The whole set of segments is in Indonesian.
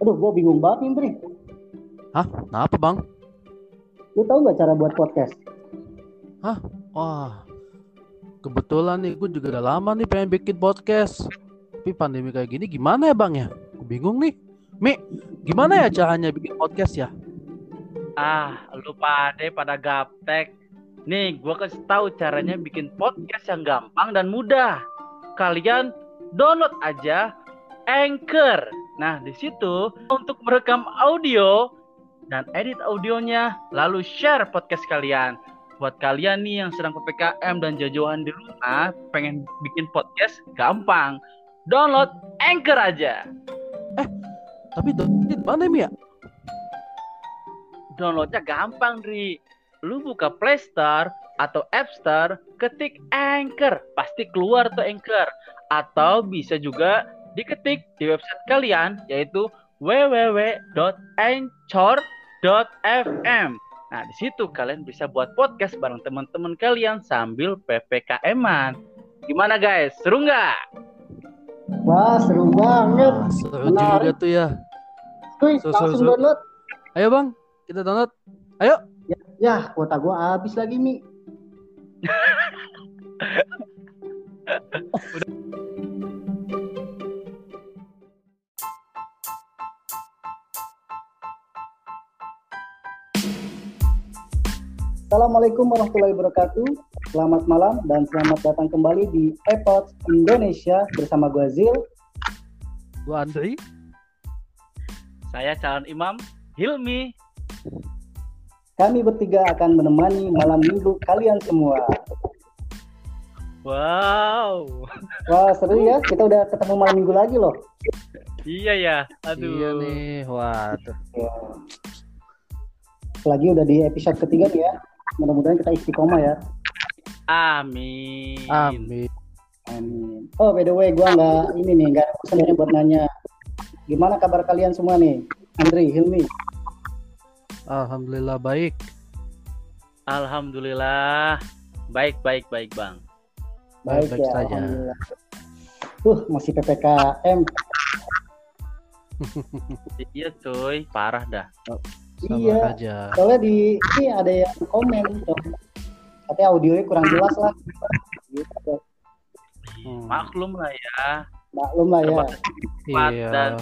Aduh, gue bingung banget nih, Indri. Hah? Kenapa bang? Lu tahu nggak cara buat podcast? Wah, kebetulan nih gue juga udah lama nih pengen bikin podcast. Tapi pandemi kayak gini gimana ya bang ya? Gue bingung nih. Mi, gimana ya caranya bikin podcast ya? Ah, lu pada pada gaptek. Nih, gua kasih tahu caranya bikin podcast yang gampang dan mudah. Kalian download aja Anchor. Nah, di situ untuk merekam audio dan edit audionya, lalu share podcast kalian. Buat kalian nih yang sedang PPKM dan jauhan di rumah, pengen bikin podcast, gampang. Download Anchor aja. Tapi downloadnya di mana ya? Downloadnya gampang, Ri. Lu buka Play Store atau App Store, ketik Anchor. Pasti keluar tuh Anchor. Atau bisa juga diketik di website kalian, yaitu www.anchor.fm. Nah, di situ kalian bisa buat podcast bareng teman-teman kalian sambil PPKM-an. Gimana guys? Seru nggak? Wah, seru banget. Seru Menarik. juga tuh ya. Seru, seru, langsung seru. download. Ayo bang, kita download. Ayo. Ya, kuota gue habis lagi, Mi. Assalamualaikum warahmatullahi wabarakatuh. Selamat malam dan selamat datang kembali di iPod Indonesia bersama gue Zil. Gue Andri. Saya calon imam Hilmi. Kami bertiga akan menemani malam minggu kalian semua. Wow. Wah, seru ya. Kita udah ketemu malam minggu lagi loh. Iya ya. Aduh. Iya nih. Waduh. Ya. Lagi udah di episode ketiga nih ya. Mudah-mudahan kita istiqomah ya. Amin. Amin. Amin. Oh, by the way, gua nggak ini nih, nggak pesannya buat nanya. Gimana kabar kalian semua nih? Andri, Hilmi. Alhamdulillah baik. Alhamdulillah. Baik, baik, baik, Bang. Baik, Baik ya, saja. alhamdulillah. Tuh, masih PPKM. Iya, cuy. Parah dah. Iya. aja. Soalnya di ini ada yang komen, katanya audionya kurang jelas lah. Gitu. Hmm. Maklum lah ya. Maklum lah ya. Terbatas tempat Iya. dan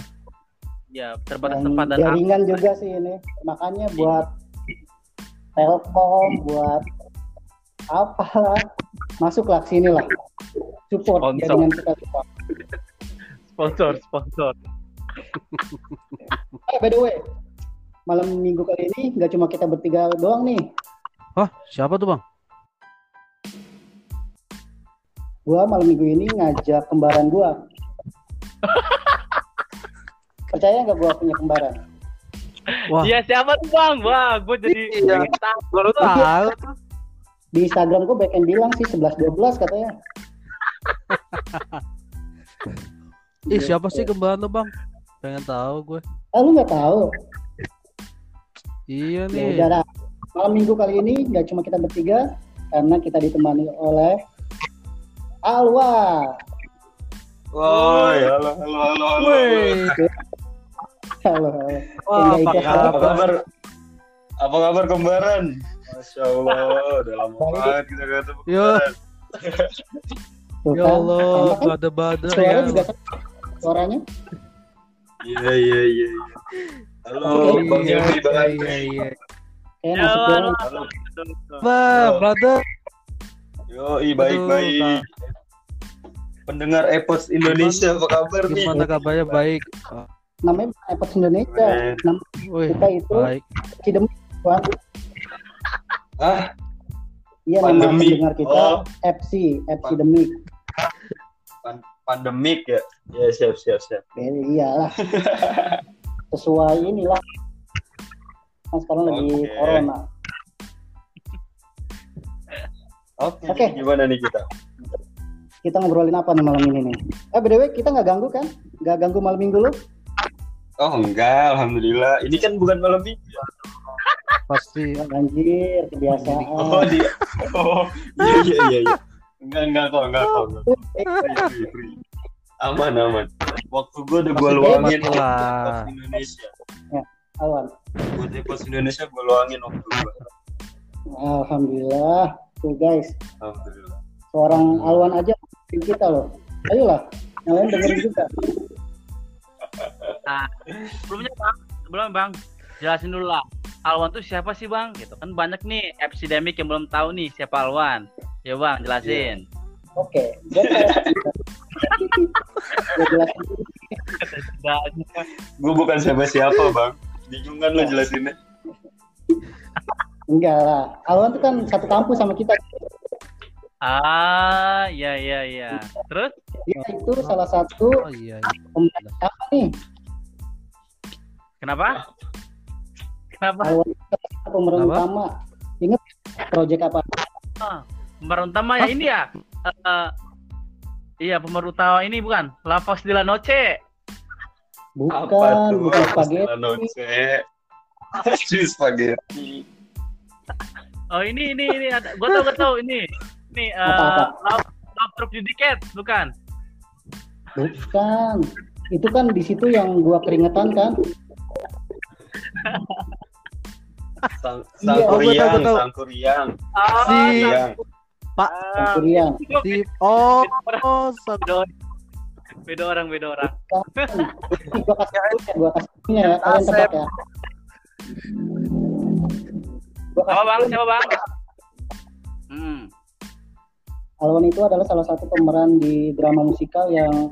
ya terbatas Dan tempat dan jaringan juga sih ini. Makanya buat Telkom, buat apalah, masuklah ke sini lah. Support Sponsor. jaringan kita support. sponsor, sponsor. Eh, by the way, malam minggu kali ini nggak cuma kita bertiga doang nih. Hah, siapa tuh bang? Gua malam minggu ini ngajak kembaran gua. Percaya nggak gua punya kembaran? Wah. Iya, siapa tuh, Bang? Wah, gue jadi Iya. tahu. Baru tahu. Di Instagram gua bagian bilang sih 11-12 katanya. Ih, siapa sih kembaran tuh bang? Pengen tahu gue. Ah, lu nggak tahu? Iya Ya nih. udah dah. Malam minggu kali ini nggak cuma kita bertiga, karena kita ditemani oleh Alwa. Woi, halo, halo, halo, halo. Halo. halo. Wah, apa ikut Apa kabar? kabar? Apa kabar kembaran? Masya Allah, udah lama banget kita gak ketemu Yo. Ya kan, Allah, kan? bada-bada Suara ya. juga suaranya. Iya, iya, iya. Iya. Halo, Oke. Bang Iya, Yofi, Bang iya, Andri. iya, iya. Ya, halo. banget. Halo. Wah, Yo. brother. Yoi, baik, Aduh, baik. Pendengar Epos Indonesia, apa kabar nih? Gimana kabarnya? Baik. Namanya Epos Indonesia. Nama kita itu baik. Cidem. Ah, Iya nama Pandemi. pendengar kita Oh. FC, FC Demik. pandemik ya? Ya, siap, siap, siap. Ya, iyalah. Sesuai inilah. Kan sekarang lagi Oke. corona. Oke, Oke. gimana nih kita? Kita ngobrolin apa nih malam ini nih? Eh, way, kita nggak ganggu kan? Nggak ganggu malam minggu lu? Oh, enggak, Alhamdulillah. Ini kan bukan malam minggu. Pasti. Anjir, kebiasaan. Oh. Oh, iya, iya, iya, iya. Enggak, enggak kok, enggak kok. enggak. Eh, free, free. aman aman waktu gue udah gue luangin lah. Indonesia Alwan. buat Epos Indonesia gue luangin waktu gue Alhamdulillah. Tuh guys, alhamdulillah seorang Alwan aja kita loh. Ayolah, yang lain dengerin juga. sebelumnya bang sebelumnya bang jelasin dulu lah Alwan tuh siapa sih bang gitu kan banyak nih epidemic yang belum tahu nih siapa Alwan ya bang jelasin Oke, gue Gue bukan siapa siapa bang bingung kan lo jelasinnya Enggak lah. Alwan tuh kan satu kampus sama kita. ah iya iya iya terus Dia itu salah satu Oh iya. iya. apa nih? kenapa kenapa Alwan pemeran Apa? utama. Ingat project apa? pemeran utama ya ini ya eh, iya pemeran utama ini bukan La Voz de la Noche Bukan, apa tuh bukan Apa spaghetti. Stella Noce Cuy spaghetti oh ini ini ini ada gua tahu gua tahu ini ini eh Apa, Love Love True Syndicate bukan Bukan. Itu kan di situ yang gua keringetan kan? sang Iya, oh, tahu, sangkuriang gua tahu. sangkuriang ah Si Sangkuriang. Ah, Kurian. si oh oh beda, beda orang beda orang. Gua kasih tahu gua kasih tahunya ya. Kalian tebak ya. Gua apa bang siapa bang hmm Alwan itu adalah salah satu pemeran di drama musikal yang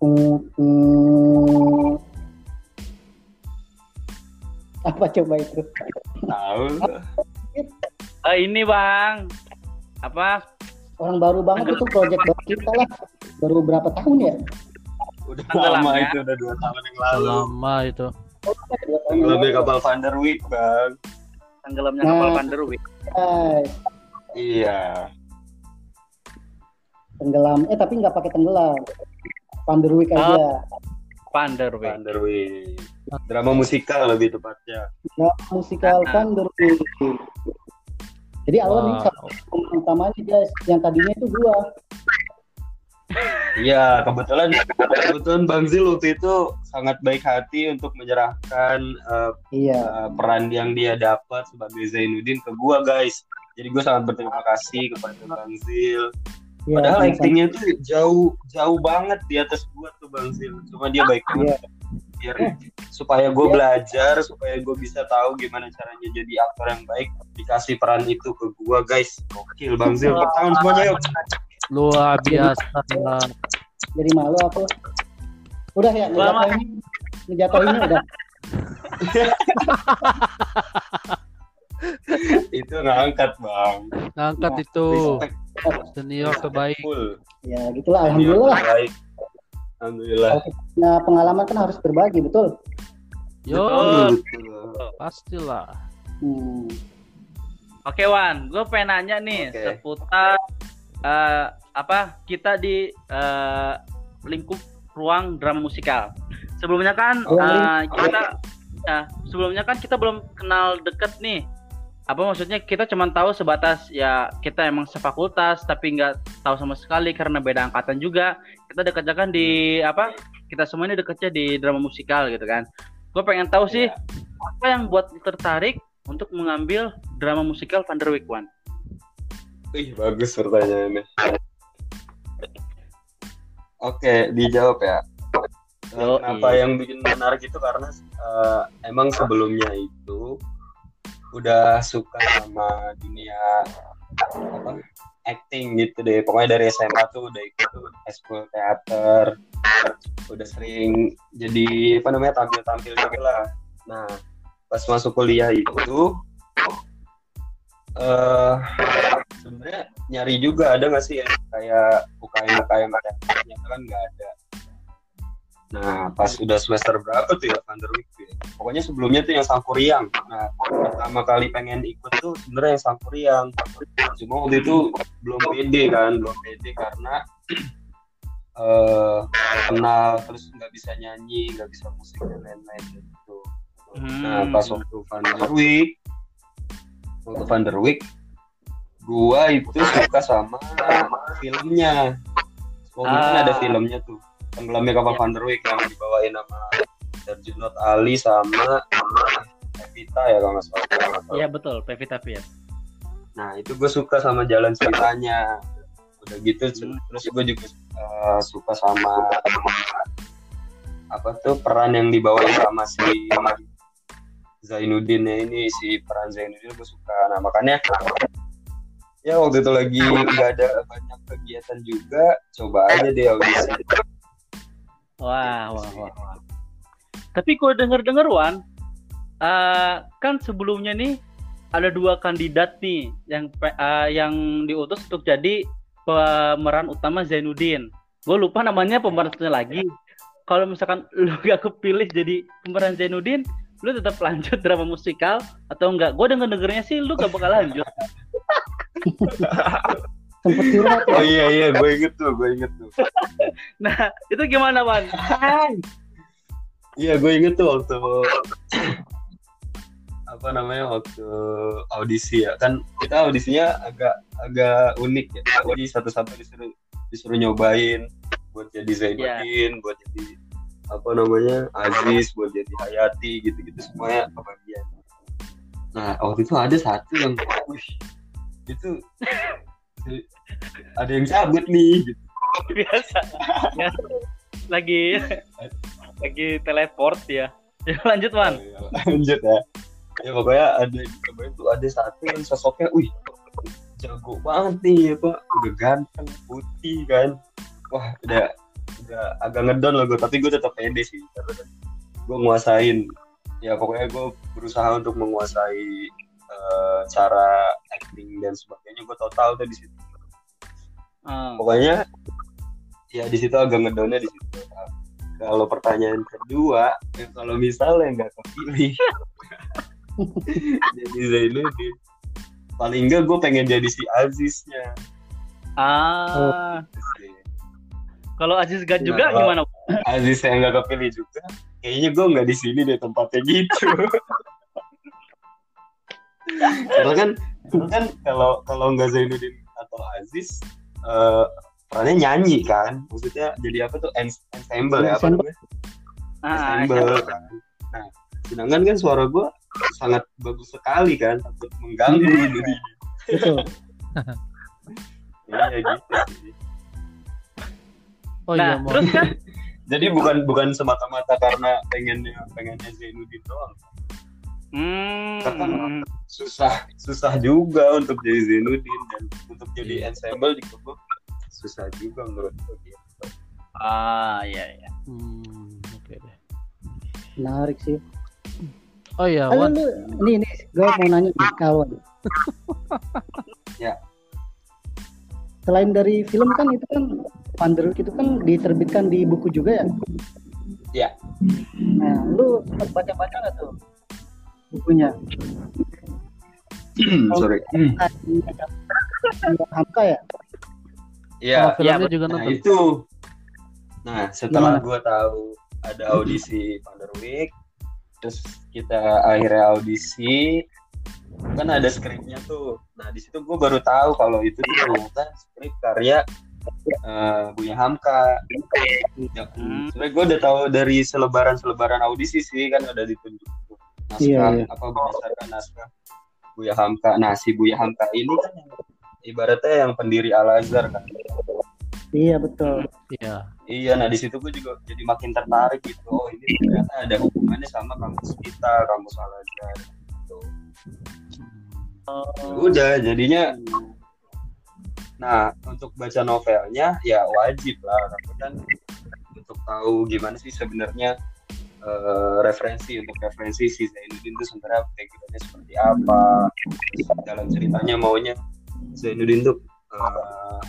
hmm, hmm, apa coba itu? tahu Eh, ini bang apa Orang baru banget itu project baru kita lah. Baru berapa tahun ya? udah Tenggelam, lama ya. itu udah dua tahun yang lalu lama itu. Oh, lebih lalu. kapal Van der Wijk bang tenggelamnya Nah. kapal Panderwijk Guys, iya tenggelam. Eh tapi nggak pakai tenggelam. Panderwick aja. Panderwijk Van der Wijk drama musikal lebih tepatnya Drama musikal Panderwick. Jadi Wow. salah satu pemain utamanya guys. Yang tadinya itu gua. Iya, kebetulan kebetulan Bang Zil waktu itu sangat baik hati untuk menyerahkan eh, Iya. eh, peran yang dia dapat sebagai Zainuddin ke gua, guys. Jadi gue sangat berterima kasih kepada Bang Zil. Iya, Padahal aktingnya tuh jauh jauh banget di atas gua tuh Bang Zil. Cuma dia baik banget. Biar supaya gue Iya. belajar, supaya gue bisa tahu gimana caranya jadi aktor yang baik, dikasih peran itu ke gua, guys. Gokil Bang Zil. Tangan semuanya yuk. Luar biasa. Jadi malu aku. Udah ya, Lama. ngejatuhin ngejatuhinnya udah. itu ngangkat, Bang. Ngangkat Nah, itu Respect senior terbaik. Ya gitulah. Alhamdulillah. Alhamdulillah. Nah, pengalaman kan harus berbagi, betul? Yo, Betul. pastilah. Hmm. Oke Wan, gue pengen nanya nih Oke. seputar eh, apa kita di eh, lingkup ruang drama musikal. Sebelumnya kan eh, kita ya, sebelumnya kan kita belum kenal deket nih. Apa maksudnya kita cuma tahu sebatas ya kita emang sefakultas tapi nggak tahu sama sekali karena beda angkatan juga. Kita dekatnya kan di apa? Kita semua ini dekatnya di drama musikal gitu kan. Gue pengen tahu sih Iya. apa yang buat tertarik untuk mengambil drama musikal Van der Wijk Wan? Ih, bagus pertanyaannya. Oke, dijawab ya. Eh, Yoi. Kenapa yang bikin menarik itu karena eh, emang sebelumnya itu udah suka sama dunia apa acting gitu deh. Pokoknya dari SMA tuh udah ikut ekskul teater, udah sering jadi apa namanya tampil-tampil gitu lah. Nah, pas masuk kuliah itu eh sebenarnya nyari juga ada nggak sih ya kayak UKM UKM ada ternyata kan nggak ada nah pas udah semester berapa tuh ya Van der Wijk tuh ya? pokoknya sebelumnya tuh yang Sangkuriang nah pertama kali pengen ikut tuh sebenarnya yang Sangkuriang cuma waktu itu belum pede kan belum pede karena eh kenal terus nggak bisa nyanyi nggak bisa musik dan lain-lain gitu Nah, Hmm. pas waktu Van der Wijk, waktu Van der Wijk, gua itu suka sama filmnya, Waktu itu Ah. ada filmnya tuh. Tenggelamnya kapal Van der Wijk yang dibawain sama Sergio Ali sama Evita ya kalau nggak salah. Iya betul, Pevita Pierce. Nah itu gue suka sama jalan ceritanya. Udah gitu terus gue juga eh, suka sama apa tuh peran yang dibawain sama si Zainuddin ini si peran Zainuddin gue suka. Nah makanya ya waktu itu lagi nggak ada banyak kegiatan juga, coba aja deh audisi. Wah, wah, wah, wah. Tapi gue denger-denger Wan, eh, kan sebelumnya nih ada dua kandidat nih yang eh, yang diutus untuk jadi pemeran utama Zainuddin. Gue lupa namanya pemerannya lagi. Kalau misalkan lu gak kepilih jadi pemeran Zainuddin, lu tetap lanjut drama musikal atau enggak? Gue denger dengernya sih lu gak bakal lanjut. Sempet curhat ya. Oh iya iya, gue inget tuh, gue inget tuh. Nah, itu gimana Wan? Iya, gue inget tuh waktu apa namanya waktu audisi ya kan kita audisinya agak agak unik ya. Jadi satu-satu disuruh disuruh nyobain buat jadi Zainuddin, buat jadi apa namanya Aziz, buat jadi Hayati gitu-gitu semuanya kebagian. Nah waktu itu ada satu yang, wih, itu ada yang cabut nih gitu. biasa. Ya, lagi lagi teleport ya. Ya, lanjut Wan. Lanjut ya. Ya pokoknya ada cobain tuh ada satu yang sosoknya wih jago banget nih apa udah ganteng putih kan. Wah udah udah agak ngedon loh gue tapi gue tetap pede sih. Gue nguasain. Ya pokoknya gue berusaha untuk menguasai eh, cara acting dan sebagainya gue total tuh di situ. Ah, pokoknya ya di situ agak ngedonnya di situ. Nah, kalau pertanyaan kedua ya kalau misalnya nggak kepilih. Jadi Zainuddin paling enggak gue pengen jadi si Aziznya. Ah. Kalau Aziz gak juga Nah, gimana? Aziz yang nggak kepilih juga kayaknya gue nggak di sini deh tempatnya gitu karena kan karena kan kalau kalau nggak Zainuddin atau Aziz eh, perannya nyanyi kan maksudnya jadi apa tuh Ens- ensemble ya apa Ensemble. namanya ah, ensemble kan. Nah, sedangkan kan suara gue sangat bagus sekali kan, takut mengganggu jadi Betul. ya gitu sih. Oh nah iya, terus kan Jadi bukan bukan semata-mata karena pengennya pengennya Zainuddin doang. Hmm, Susah susah juga untuk jadi Zainuddin dan untuk jadi ensemble di gue susah juga menurut gue gitu. ah iya iya Hmm, oke deh. Menarik sih. Oh iya, Halo Wan. lu, ini ini gue mau nanya nih kawan. Ya. Selain dari film kan itu kan Van der Wijk itu kan diterbitkan di buku juga ya? Ya. Nah, lu sempat baca-baca nggak tuh bukunya? Sorry. Hamka ya? Iya. Betul. juga Nah itu. Nah setelah gue tahu ada audisi Van der Wijk, terus kita akhirnya audisi, kan ada skripnya tuh. Nah di situ gue baru tahu kalau itu tuh ternyata skrip karya eh, Buya Hamka. Ya, Hmm. Sebenarnya gue udah tahu dari selebaran-selebaran audisi sih kan ada ditunjuk. Naskah Iya, iya. apa berdasarkan naskah Buya Hamka. Nah si Buya Hamka ini kan ibaratnya yang pendiri Al Azhar kan. Iya betul. Iya. Iya, nah di situ gue juga jadi makin tertarik gitu. Oh ini ternyata ada hubungannya sama kampus kita, kampus Al Azhar. Gitu. Ya Udah, jadinya. Nah, untuk baca novelnya ya wajib lah, karena kan untuk tahu gimana sih sebenarnya eh, referensi untuk referensi si Zainuddin itu sebenarnya backgroundnya seperti apa, dalam ceritanya maunya Zainuddin tuh eh,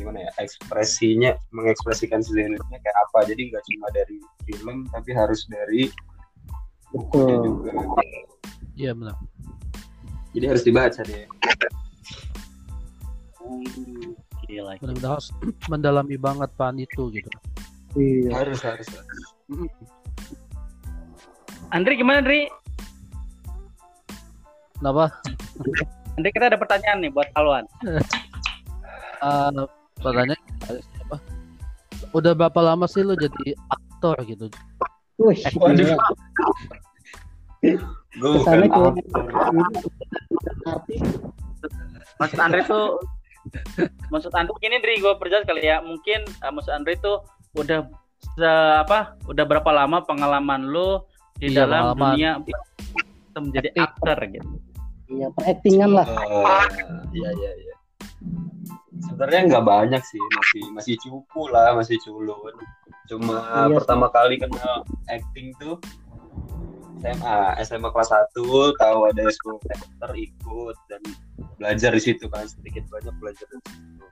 gimana ya ekspresinya mengekspresikan si Zainuddinnya kayak apa jadi nggak cuma dari film tapi harus dari Betul. juga Iya benar. jadi harus dibaca deh gila Benar-benar harus mendalami banget pan itu gitu. Iya. harus harus, harus. Andri gimana Andri Kenapa? Andri kita ada pertanyaan nih buat Alwan Eh, pertanyaan siapa? udah berapa lama sih lu jadi aktor gitu? Wih, Waduh. gila. Gue bukan artis. Maksud Andre tuh maksud Andre gini Dri gue perjelas kali ya mungkin eh, maksud Andre tuh udah se- apa udah berapa lama pengalaman lu di Iya, dalam pengalaman. dunia menjadi Acting. aktor gitu Iya, peraktingan lah. Oh, iya iya iya. Sebenarnya nggak banyak sih, masih masih cupu lah, masih culun. Cuma Iya pertama kali kenal acting tuh SMA, SMA kelas 1 tahu ada school theater ikut dan belajar di situ kan sedikit banyak belajar di situ.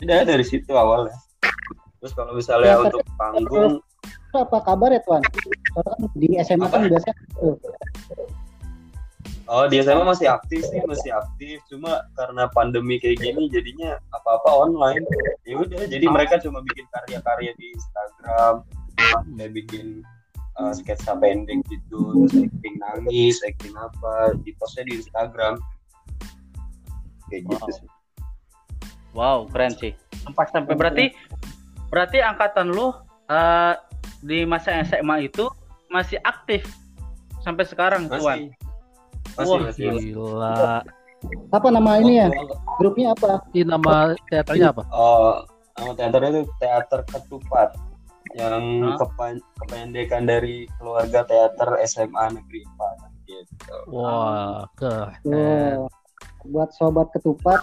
Tidak dari situ awalnya. Terus kalau misalnya Theater- untuk panggung, apa kabar ya Tuan? Kan di SMA kan Apa? biasanya tuh. oh di SMA masih aktif sih, masih aktif. Cuma karena pandemi kayak gini jadinya apa-apa online. Ya udah, jadi mereka cuma bikin karya-karya di Instagram, kayak bikin uh, sketsa pendek gitu, terus acting nangis, acting apa, di postnya di Instagram. Kayak gitu Wow. sih. wow keren sih sampai sampai berarti berarti angkatan lu eh, di masa SMA itu masih aktif sampai sekarang Tuan Masih. Masih, Wah, masih, masih. Gila. Apa nama ini ya? Grupnya apa? Ini nama teaternya apa? Oh, nama teaternya itu Teater Ketupat yang kependekan dari keluarga teater SMA Negeri 4 gitu. Wah, keren. Tuh. Buat sobat ketupat,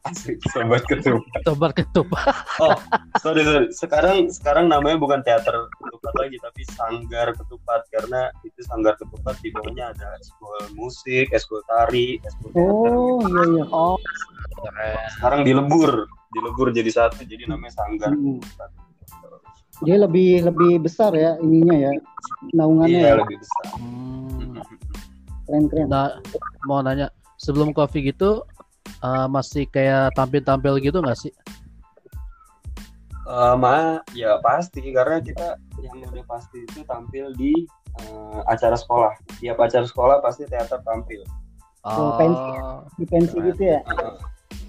Asik, sobat ketupat. Sobat ketupat. Sorry, sorry. Sekarang sekarang namanya bukan teater ketupat lagi tapi sanggar ketupat karena itu sanggar ketupat di bawahnya ada eskul musik, eskul tari, eskul teater. Oh iya iya. Oh. Sekarang dilebur, dilebur jadi satu jadi namanya sanggar Hmm. ketupat. Dia lebih lebih besar ya ininya ya naungannya Iya ya. lebih besar. Hmm. Keren keren. Nah, mau nanya, sebelum coffee gitu eh, masih kayak tampil-tampil gitu nggak sih? Eh, ma, ya pasti karena kita yang udah pasti itu tampil di eh, acara sekolah. Tiap acara sekolah pasti teater tampil. Oh, pensi. Di pensi Keren. gitu ya. Heeh.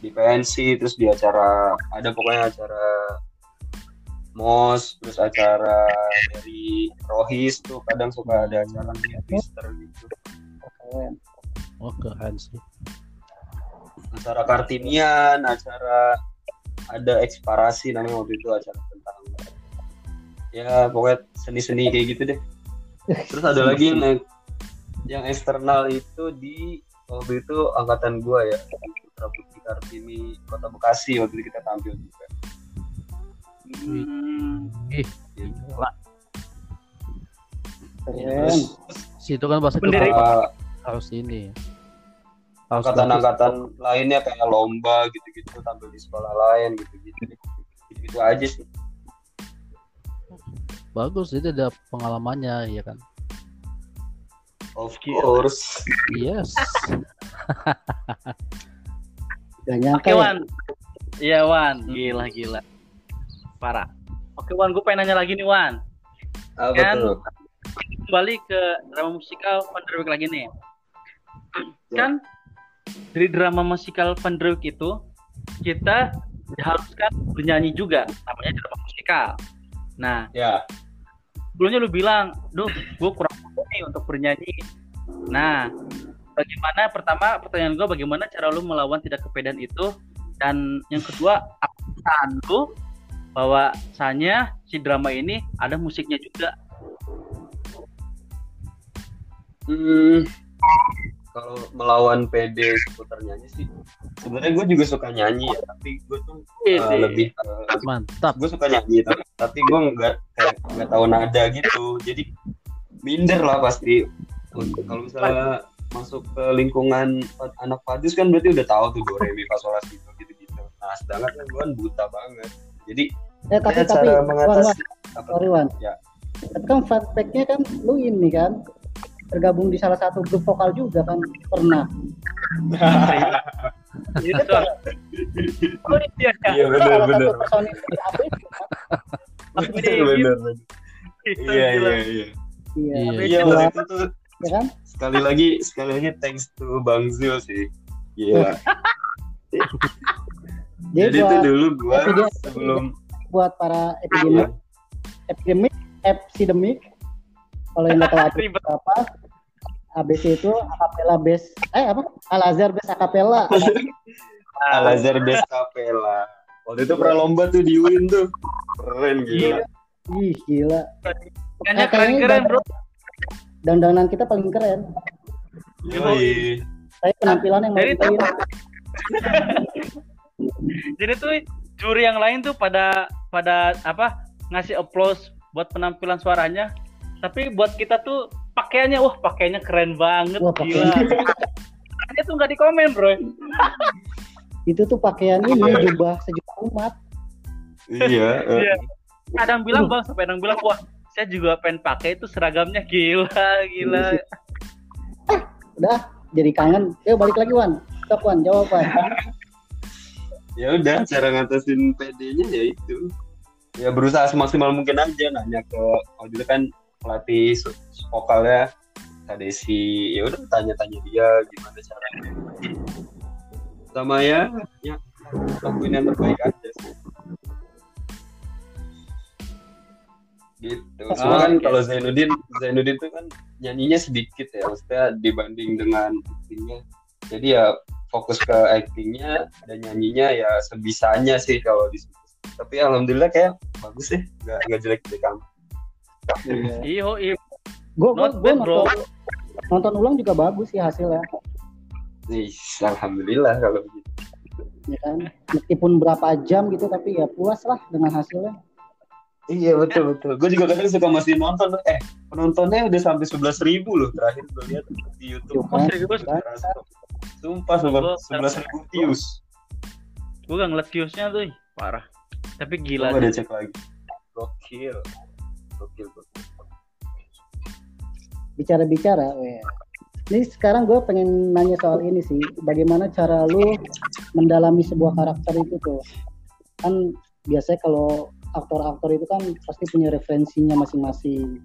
di pensi terus di acara ada pokoknya acara mos terus acara dari rohis tuh kadang suka ada acara di gitu. Oh, keren sih. Acara kartinian acara ada eksparasi namanya waktu itu acara tentang ya pokoknya seni-seni kayak gitu deh terus ada lagi yang yang eksternal itu di waktu itu angkatan gua ya Putra Putri Kartini Kota Bekasi waktu itu kita tampil juga Hmm. Ih, gitu. Terus situ kan pasti harus ini. Angkatan-angkatan lainnya kayak lomba gitu-gitu tampil di sekolah lain gitu-gitu gitu aja sih bagus, jadi ada pengalamannya, ya kan? of course Yes. Gak nyangka Oke ya. Wan, iya Wan, gila gila, parah. Oke Wan, gue pengen nanya lagi nih Wan, apa Kan- tuh kembali ke drama musikal Pandrewik lagi nih. Ya. Kan dari drama musikal Pandrewik itu kita diharuskan bernyanyi juga, namanya drama musikal. Nah, ya. sebelumnya lu bilang, duh, gue kurang mampu nih untuk bernyanyi. Nah, bagaimana pertama pertanyaan gue bagaimana cara lu melawan tidak kepedean itu? Dan yang kedua apa lu bahwasanya si drama ini ada musiknya juga. Hmm, kalau melawan PD seputar nyanyi sih sebenarnya gue juga suka nyanyi ya tapi gue tuh uh, lebih uh, Mantap. gue suka nyanyi tapi, tapi gue nggak kayak nggak tahu nada gitu jadi minder lah pasti Untuk- kalau misalnya masuk ke lingkungan anak padus kan berarti udah tahu tuh do re mi fa sol la si do gitu gitu nah sedangkan kan gue kan buta banget jadi Eh tapi ya, tapi cara Wan, Wan, mengatasi apa sorry Wan. Ya. Tapi kan fun fact-nya kan lu ini kan tergabung di salah satu grup vokal juga kan pernah. Itu tuh. Oh iya. iya benar salah benar kan? benar benar iya iya iya Iya. Iya. iya itu tuh ya kan? sekali lagi sekali lagi thanks to Bang Zul sih Iya. Jadi, Jadi tuh buat dulu gua Jadi sebelum buat para epidemik epidemik epidemik kalau yang nggak tahu apa ABC itu acapella base eh apa Al Azhar base acapella Al Azhar Capella. Waktu itu pernah lomba tuh di UIN tuh. Keren gila. ih gila Kayaknya Kayaknya keren-keren bro. dandanan kita paling keren Yoi. saya penampilan yang Jadi paling Jadi tuh juri yang lain tuh pada pada apa ngasih applause buat penampilan suaranya. Tapi buat kita tuh pakaiannya wah pakaiannya keren banget Wah, gila. Pakaiannya tuh nggak dikomen bro. itu tuh pakaian ini jubah sejuta umat Iya. eh. Iya. Kadang bilang bang sampai kadang bilang wah saya juga pengen pakai itu seragamnya gila gila. udah jadi kangen yuk balik lagi Wan stop Wan jawab Wan Ya udah, cara ngatasin PD-nya ya itu. Ya berusaha semaksimal mungkin aja nanya ke waktu itu kan pelatih vokalnya Kak Desi. Ya udah tanya-tanya dia gimana caranya. Sama ya, ya lakuin yang terbaik aja. Gitu. Cuma kan Oke. kalau Zainuddin, Zainuddin itu kan nyanyinya sedikit ya, maksudnya dibanding dengan actingnya. Jadi ya fokus ke actingnya dan nyanyinya ya sebisanya sih kalau di. Tapi alhamdulillah kayak bagus sih, nggak nggak jelek jelek amat. Iyo iyo. gue gue nonton, nonton ulang juga bagus sih hasilnya Ih, alhamdulillah kalau begitu. ya kan meskipun berapa jam gitu tapi ya puas lah dengan hasilnya Iya betul betul. Gue juga kadang suka masih nonton. Eh penontonnya udah sampai sebelas ribu loh terakhir gue lihat di YouTube. Tuh kan, serius? kan? Sumpah sebelas ribu views. Gue gak ngeliat viewsnya tuh ih, parah. Tapi gila. Sih. deh cek lagi. Gokil. Gokil. Bicara-bicara ini sekarang gue pengen nanya soal ini sih bagaimana cara lu mendalami sebuah karakter itu tuh? Kan biasanya kalau aktor-aktor itu kan pasti punya referensinya masing-masing.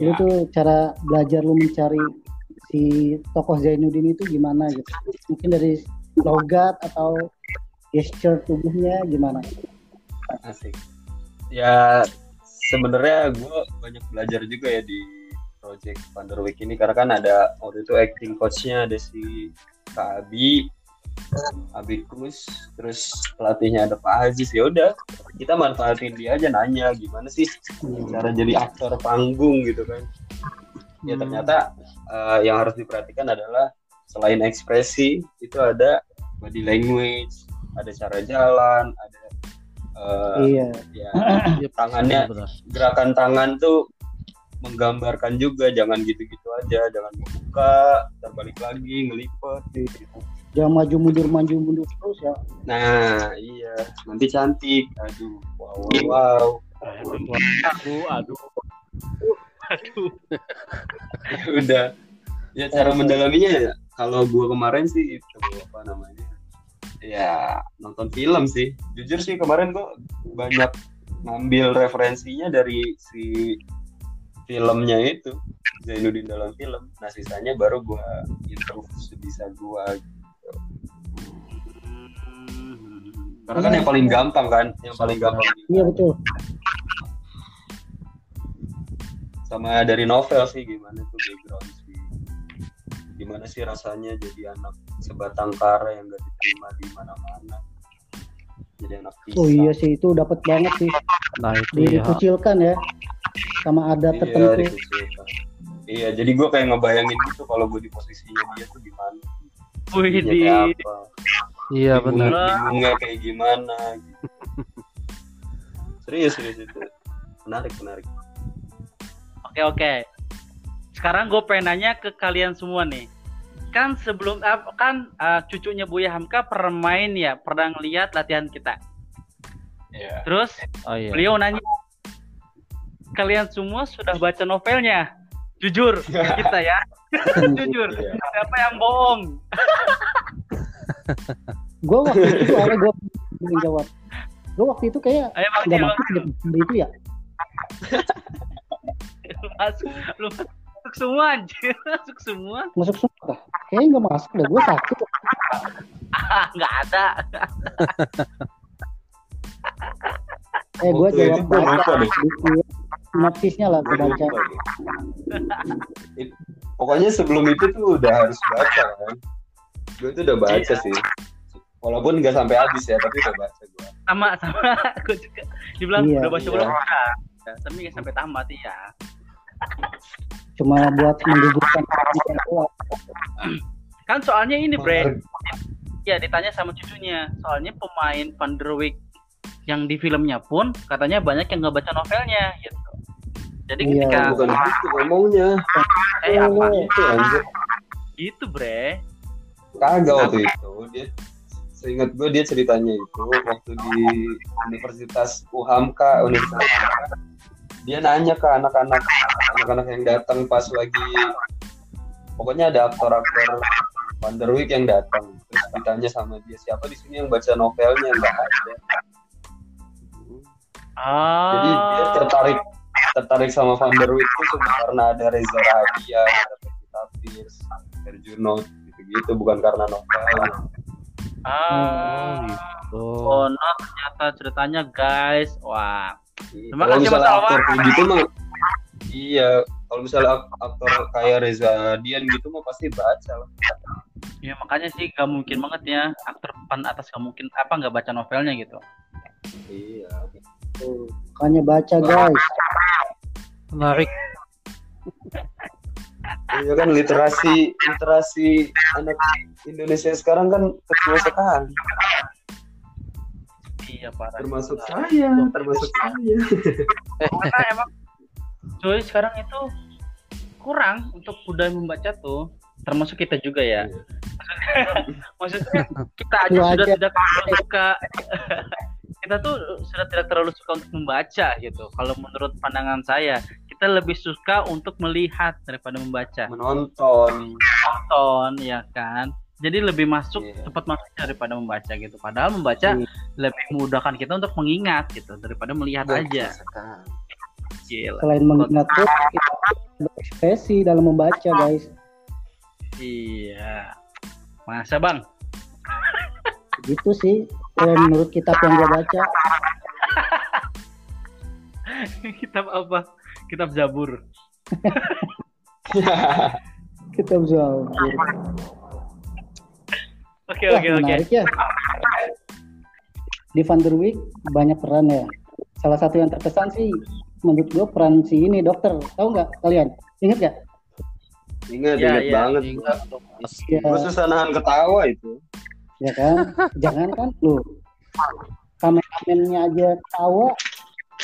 Lu Ya. tuh cara belajar lu mencari si tokoh Zainuddin itu gimana gitu? Mungkin dari logat atau gesture tubuhnya gimana? Asik. Ya sebenarnya gue banyak belajar juga ya di project Wonder Week ini karena kan ada waktu itu acting coachnya ada si Kak Abi, Abi Kus, terus pelatihnya ada Pak Aziz ya udah kita manfaatin dia aja nanya gimana sih cara jadi aktor panggung gitu kan. Ya Hmm. ternyata eh, yang harus diperhatikan adalah selain ekspresi itu ada body language, ada cara jalan, ada eh, iya ya Iya, tangannya benar. gerakan tangan tuh menggambarkan juga jangan gitu-gitu aja jangan membuka ntar balik lagi ngelipet gitu. jangan maju mundur maju mundur terus ya nah iya nanti cantik aduh wow wow, wow. Aduh, aduh. Aduh. udah ya cara mendalaminya ya kalau gua kemarin sih itu apa namanya ya nonton film sih jujur sih kemarin gua banyak ngambil referensinya dari si filmnya itu Zainuddin dalam film. Nah sisanya baru gua improve sebisa gua gitu. karena kan yang paling gampang kan yang paling gampang. Iya betul. Sama dari novel sih gimana tuh background sih. Gimana sih rasanya jadi anak sebatang kara yang gak diterima di mana-mana. Jadi anak pisang oh iya sih itu dapat banget sih. Nah itu ya. dikucilkan ya sama adat iya, tertentu dikucilkan. iya jadi gue kayak ngebayangin gitu kalau gue di posisinya dia tuh gimana Wih, di kayak apa Iya benar. bingungnya kayak gimana gitu. serius serius itu menarik menarik Oke oke. Sekarang gue pengen nanya ke kalian semua nih. Kan sebelum ah, kan ah, cucunya Buya Hamka pernah main ya, pernah ngeliat latihan kita. Iya. Terus Oh iya. beliau nanya, kalian semua sudah baca novelnya? Jujur ke kita ya, jujur. Iya. Siapa yang bohong? gue waktu itu awalnya gue menjawab gue waktu itu kayak nggak masuk hari itu ya lu masuk, lu masuk semua anjir, masuk semua. masuk semua kah? kayaknya nggak masuk deh gue sakit Ah, nggak ada. Eh gue Waktu jawab baca. Sinopsisnya lah gue Gua baca. Pokoknya sebelum itu tuh udah harus baca kan. Gue tuh udah baca Iya. sih. Walaupun nggak sampai habis ya, tapi udah baca gue. sama sama aku juga dibilang Iya, udah baca iya. ulang Ya, tapi nggak sampai tamat ya Cuma buat menggugurkan gua. kan soalnya ini bre ya ditanya sama cucunya soalnya pemain Van der Wijk yang di filmnya pun katanya banyak yang nggak baca novelnya gitu jadi Iya, ketika Bukan gitu ngomongnya. eh apa? Itu anjir. gitu bre. Kagak waktu itu. Dia seingat gue dia ceritanya itu waktu di Universitas UHAMKA Universitas UHAMKA dia nanya ke anak-anak anak-anak yang datang pas lagi pokoknya ada aktor-aktor Van der Wijk yang datang. Terus ditanya sama dia siapa di sini yang baca novelnya? Nggak ada. Ah. Jadi dia tertarik tertarik sama Van der Wijk itu cuma karena ada Reza Radian ada Pevita Pierce Herjuno gitu-gitu. Bukan karena novelnya ah gitu. oh no ternyata ceritanya guys. Wah. Terima Kalau kasih, Mas aktor Alwan. kayak gitu mah iya. Kalau misalnya ak- aktor kayak Reza Dian gitu mah pasti baca lah. Ya makanya sih gak mungkin banget ya aktor pan atas gak mungkin apa nggak baca novelnya gitu. Iya. Tuh, Makanya baca guys. Menarik. iya kan literasi literasi anak Indonesia sekarang kan kecil sekali. Iya parah termasuk saya termasuk saya. Karena emang cuy sekarang itu kurang untuk budaya membaca tuh. Termasuk kita juga ya. Maksudnya kita aja sudah tidak suka kita tuh sudah tidak terlalu suka untuk membaca gitu kalau menurut pandangan saya kita lebih suka untuk melihat daripada membaca menonton nonton ya kan jadi lebih masuk Iya. cepat masuk daripada membaca gitu padahal membaca Iya. lebih memudahkan kita untuk mengingat gitu daripada melihat aja Gila. Selain mengingat tuh kita berekspresi dalam membaca guys. Iya. Masa bang? Gitu sih. Kalau menurut kitab yang gue baca. Kitab apa? Kitab Zabur. Kitab Zabur. Oke oke oke. ya. Di Van der Wijk banyak peran ya. Salah satu yang terkesan sih menurut gue peran si ini dokter. Tahu nggak kalian? Ingat nggak? ingat Iya, ingat iya, banget Ingat. Ya, gue susah nahan ketawa itu ya kan? Jangan kan lu. Kameramennya aja tawa.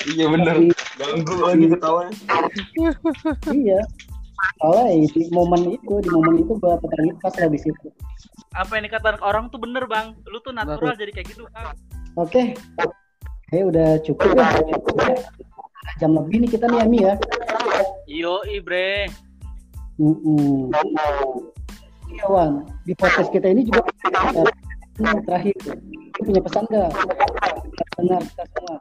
iya bener ganggu lagi ketawanya iya. Soalnya ya, di momen itu, di momen itu gue terlintas lah di situ. Apa yang dikatakan orang tuh bener bang. Lu tuh natural jadi kayak gitu bang. Oke. Oke, udah cukup ya. Jam lebih nih kita nih Ami ya. Yo ibre. Mm-mm. Iya Wan, di podcast kita ini juga yang terakhir Lu punya pesan nggak? Dengar kita semua.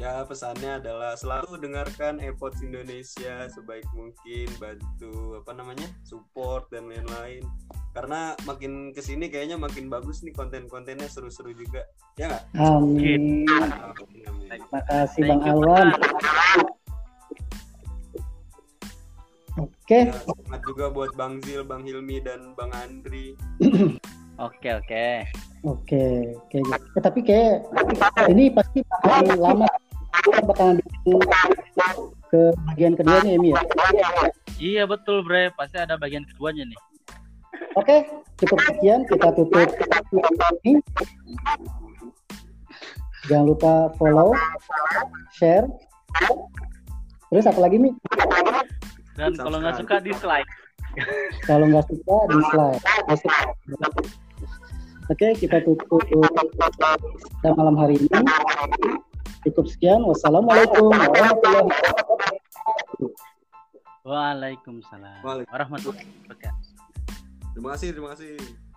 Ya pesannya adalah selalu dengarkan Epoch Indonesia sebaik mungkin bantu apa namanya support dan lain-lain karena makin ke sini kayaknya makin bagus nih konten-kontennya seru-seru juga ya nggak? Amin. Amin, amin. Terima kasih Thank Bang you, Alwan. Oke, Ya, semangat juga buat Bang Zil, Bang Hilmi dan Bang Andri. Oke oke. oke, oke. Eh, tapi kayak ini pasti bakal lama kita bakalan bikin ke bagian keduanya Emi ya. Iya betul bre. Pasti ada bagian keduanya nih. Oke, cukup sekian kita tutup ini. Jangan lupa follow, share. Terus apa lagi nih? Dan kalau nggak suka dislike. Kalau nggak suka dislike. Oke, kita tutup pada malam hari ini. Cukup sekian. Wassalamualaikum warahmatullahi wabarakatuh. Waalaikumsalam. Waalaikumsalam. Warahmatullahi wabarakatuh. Terima kasih, terima kasih.